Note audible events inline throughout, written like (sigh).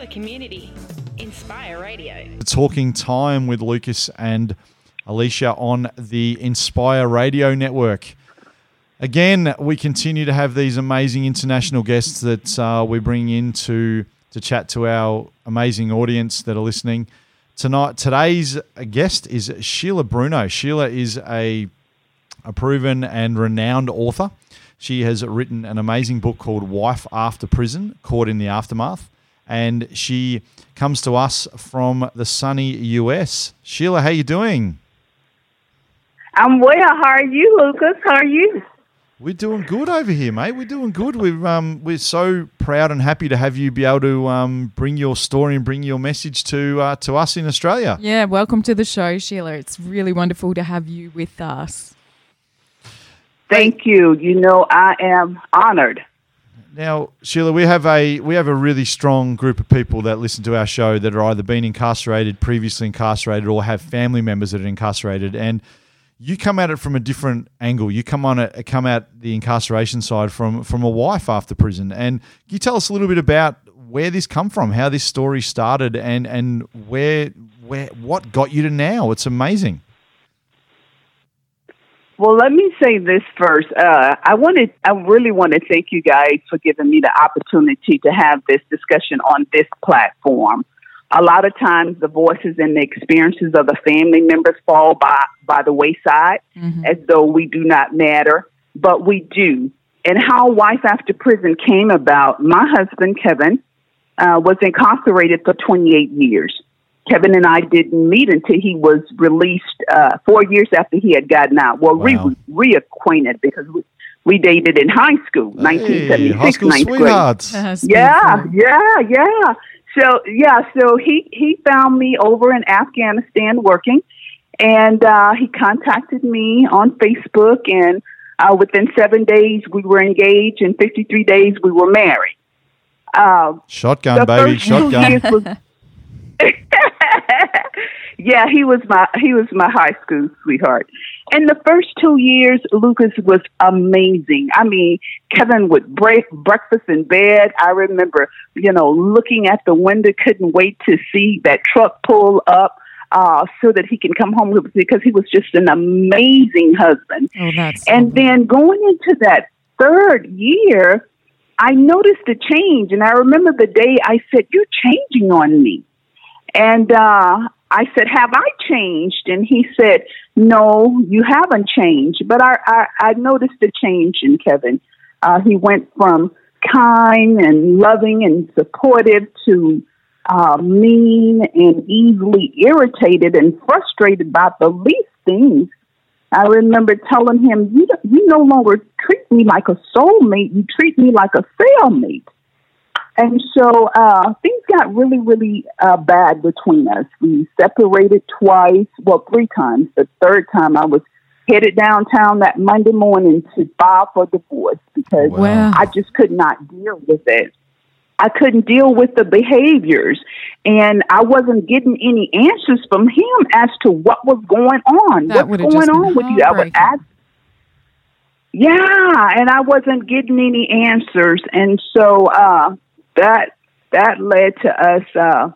the community. Inspire Radio. Talking time with Lucas and Alicia on the Inspire Radio Network. Again, we continue to have these amazing international guests that uh, we bring in to, to chat to our amazing audience that are listening. Tonight, today's guest is Sheila Bruno. Sheila is a, a proven and renowned author. She has written an amazing book called Wife After Prison, Caught in the Aftermath. And she comes to us from the sunny US. Sheila, how are you doing? I'm well. How are you, Lucas? How are you? We're doing good over here, mate. We're doing good. We're um, we're so proud and happy to have you be able to um, bring your story and bring your message to uh, to us in Australia. Yeah, welcome to the show, Sheila. It's really wonderful to have you with us. Thank you. You know, I am honored. Now, Sheila, we have a we have a really strong group of people that listen to our show that are either been incarcerated, previously incarcerated, or have family members that are incarcerated, and you come at it from a different angle. You come on it, come at the incarceration side from from a wife after prison. And can you tell us a little bit about where this come from, how this story started, and and where where what got you to now? It's amazing. Well, let me say this first. Uh, I wanted, I really want to thank you guys for giving me the opportunity to have this discussion on this platform. A lot of times, the voices and the experiences of the family members fall by by the wayside, mm-hmm. as though we do not matter, but we do. And how Wife After Prison came about. My husband Kevin uh, was incarcerated for 28 years. Kevin and I didn't meet until he was released uh, four years after he had gotten out. Well, wow. re- reacquainted because we, we dated in high school, hey, 1976, high school ninth sweethearts. grade. Yeah, yeah, yeah. So yeah, so he he found me over in Afghanistan working, and uh, he contacted me on Facebook, and uh, within seven days we were engaged, and 53 days we were married. Uh, shotgun, baby, shotgun. (laughs) (laughs) yeah, he was my he was my high school sweetheart. And the first two years, Lucas was amazing. I mean, Kevin would break breakfast in bed. I remember, you know, looking at the window, couldn't wait to see that truck pull up uh, so that he can come home with because he was just an amazing husband. Oh, that's and then going into that third year, I noticed a change. And I remember the day I said, You're changing on me. And uh, I said, Have I changed? And he said, No, you haven't changed. But I, I, I noticed a change in Kevin. Uh, he went from kind and loving and supportive to uh, mean and easily irritated and frustrated by the least things. I remember telling him, "You you no longer treat me like a soulmate. You treat me like a cellmate." And so uh, things got really, really uh, bad between us. We separated twice, well, three times. The third time I was headed downtown that Monday morning to file for divorce because wow. I just could not deal with it. I couldn't deal with the behaviors, and I wasn't getting any answers from him as to what was going on. That What's going on with you? I would ask. Yeah, and I wasn't getting any answers, and so uh, that that led to us uh,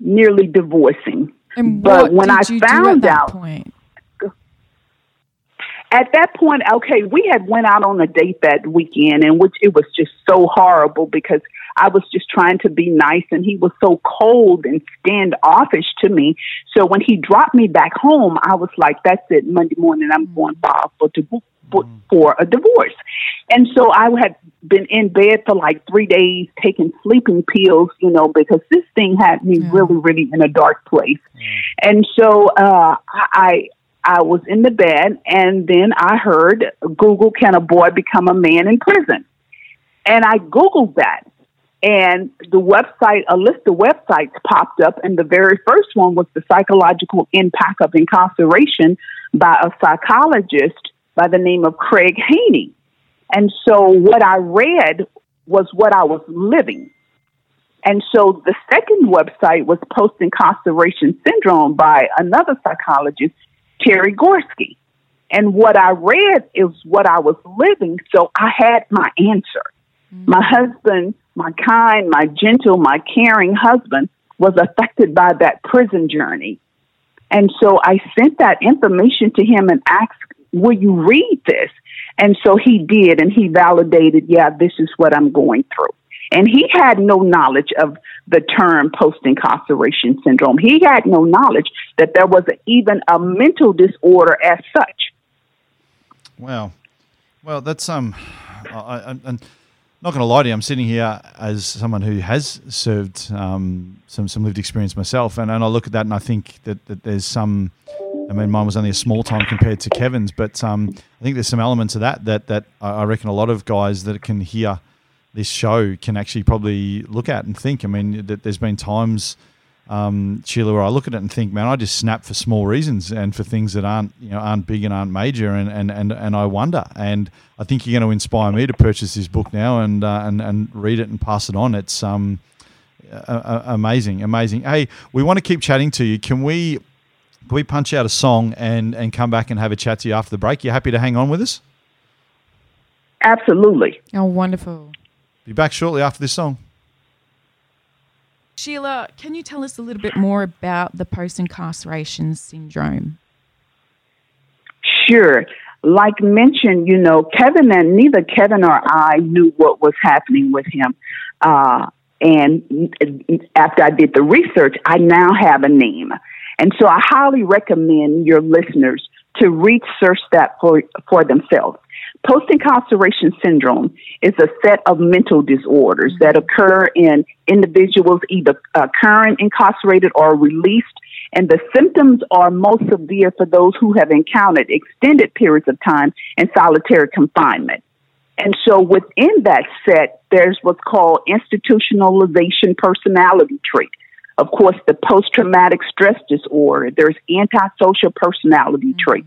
nearly divorcing. And but when I found out, point? At that point, okay, we had went out on a date that weekend, and which it was just so horrible because I was just trying to be nice, and he was so cold and standoffish to me. So when he dropped me back home, I was like, "That's it. Monday morning, I'm mm. going file for divorce." Mm. For a divorce. And so I had been in bed for like three days taking sleeping pills, you know, because this thing had me yeah. really, really in a dark place. Yeah. And so uh, I, I was in the bed, and then I heard Google, can a boy become a man in prison? And I Googled that. And the website, a list of websites popped up, and the very first one was the psychological impact of incarceration by a psychologist by the name of Craig Haney. And so what I read was what I was living. And so the second website was Post Incarceration Syndrome by another psychologist, Terry Gorski. And what I read is what I was living. So I had my answer. Mm-hmm. My husband, my kind, my gentle, my caring husband, was affected by that prison journey. And so I sent that information to him and asked, Will you read this? And so he did, and he validated, Yeah, this is what I'm going through. And he had no knowledge of the term post incarceration syndrome. He had no knowledge that there was even a mental disorder as such. Wow. Well, that's um, I, I'm not going to lie to you. I'm sitting here as someone who has served um, some some lived experience myself, and, and I look at that and I think that, that there's some. I mean, mine was only a small time compared to Kevin's, but um, I think there's some elements of that that that I reckon a lot of guys that can hear this show can actually probably look at and think. I mean, that there's been times, um, Sheila, where I look at it and think, man, I just snap for small reasons and for things that aren't you know aren't big and aren't major, and and and, and I wonder. And I think you're going to inspire me to purchase this book now and uh, and and read it and pass it on. It's um amazing, amazing. Hey, we want to keep chatting to you. Can we? Can we punch out a song and, and come back and have a chat to you after the break? You happy to hang on with us? Absolutely. Oh, wonderful. Be back shortly after this song. Sheila, can you tell us a little bit more about the post incarceration syndrome? Sure. Like mentioned, you know, Kevin and neither Kevin or I knew what was happening with him. Uh, and after I did the research, I now have a name. And so I highly recommend your listeners to research that for, for themselves. Post incarceration syndrome is a set of mental disorders mm-hmm. that occur in individuals either uh, current incarcerated or released, and the symptoms are most severe for those who have encountered extended periods of time in solitary confinement. And so within that set, there's what's called institutionalization personality trait. Of course, the post traumatic stress disorder, there's antisocial personality mm-hmm. trait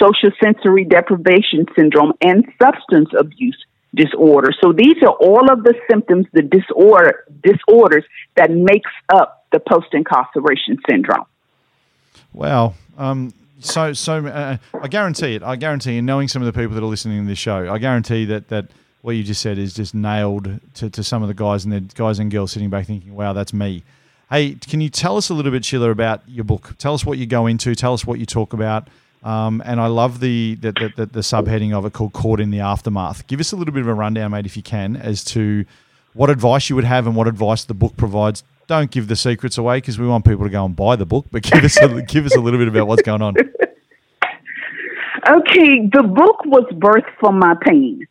social sensory deprivation syndrome, and substance abuse disorder. So these are all of the symptoms, the disorder disorders that makes up the post incarceration syndrome. Wow. Um, so, so uh, I guarantee it. I guarantee, and knowing some of the people that are listening to this show, I guarantee that that what you just said is just nailed to, to some of the guys and the guys and girls sitting back thinking, "Wow, that's me." Hey, can you tell us a little bit, Sheila, about your book? Tell us what you go into. Tell us what you talk about. Um, and I love the the, the the, subheading of it called "Caught in the Aftermath." Give us a little bit of a rundown, mate, if you can, as to what advice you would have and what advice the book provides. Don't give the secrets away because we want people to go and buy the book, but give us a, (laughs) give us a little bit about what's going on. Okay, the book was birthed from my pain.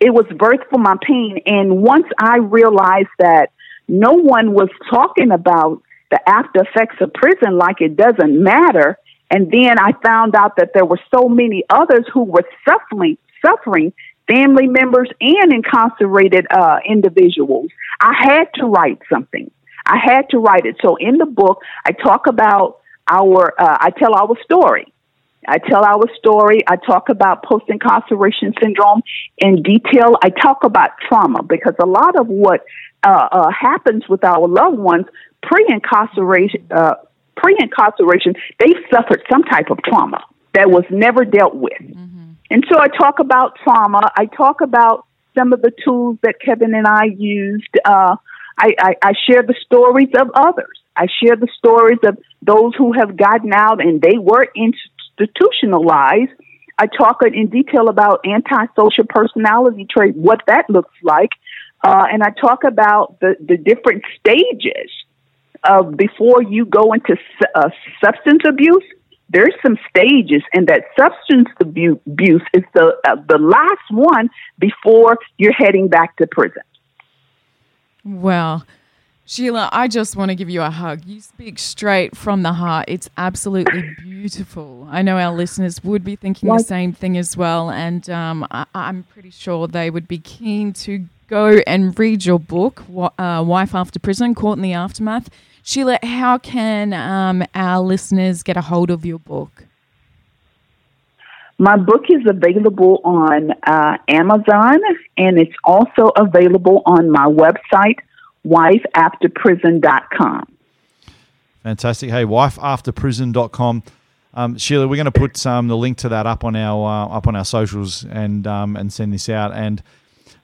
It was birthed from my pain, and once I realized that no one was talking about the after effects of prison like it doesn't matter, and then I found out that there were so many others who were suffering, suffering, family members and incarcerated uh, individuals. I had to write something. I had to write it. So in the book, I talk about our, uh, I tell our story. I tell our story. I talk about post incarceration syndrome in detail. I talk about trauma because a lot of what uh, uh, happens with our loved ones pre incarceration, uh, pre incarceration, they suffered some type of trauma that was never dealt with. Mm-hmm. And so I talk about trauma. I talk about some of the tools that Kevin and I used. Uh, I, I, I share the stories of others. I share the stories of those who have gotten out and they were institutionalized. I talk in detail about antisocial personality trait, what that looks like. Uh, and I talk about the, the different stages of before you go into uh, substance abuse, there's some stages, and that substance abuse, abuse is the uh, the last one before you're heading back to prison. Well, Sheila, I just want to give you a hug. You speak straight from the heart. It's absolutely beautiful. I know our listeners would be thinking the same thing as well, and um, I, am pretty sure they would be keen to go and read your book, uh, Wife After Prison, Caught in the Aftermath. Sheila, how can um, our listeners get a hold of your book? My book is available on uh, Amazon and it's also available on my website, wifeafterprison.com. Fantastic. Hey, wifeafterprison.com. Um, Sheila, we're going to put um, the link to that up on our uh, up on our socials and um, and send this out. And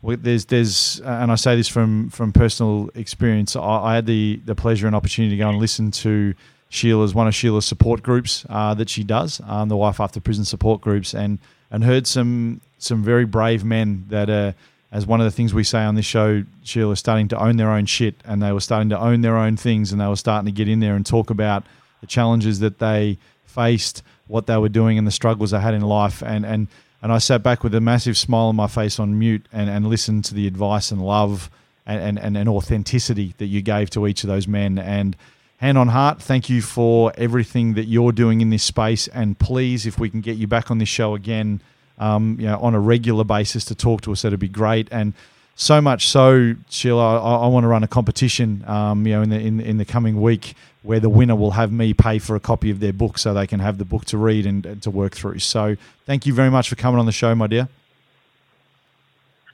there's there's and I say this from from personal experience. I, I, had the the pleasure and opportunity to go and listen to Sheila's one of Sheila's support groups uh, that she does, um, the Wife After Prison support groups, and and heard some some very brave men that are. As one of the things we say on this show, Sheila, starting to own their own shit, and they were starting to own their own things, and they were starting to get in there and talk about the challenges that they faced, what they were doing, and the struggles they had in life, and and and I sat back with a massive smile on my face on mute and, and listened to the advice and love and, and, and authenticity that you gave to each of those men. And hand on heart, thank you for everything that you're doing in this space. And please, if we can get you back on this show again, um, you know, on a regular basis to talk to us, that'd be great. And so much so, Sheila, I, I want to run a competition, um, you know, in the in, in the coming week where the winner will have me pay for a copy of their book so they can have the book to read and, and to work through. So, thank you very much for coming on the show, my dear.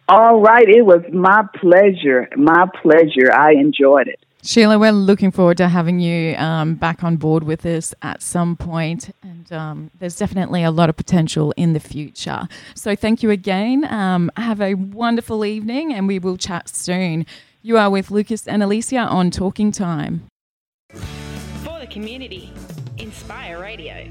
All right, it was my pleasure. My pleasure. I enjoyed it. Sheila, we're looking forward to having you um, back on board with us at some point, and um, there's definitely a lot of potential in the future. So, thank you again. Um, have a wonderful evening, and we will chat soon. You are with Lucas and Alicia on Talking Time. Community, Inspire Radio.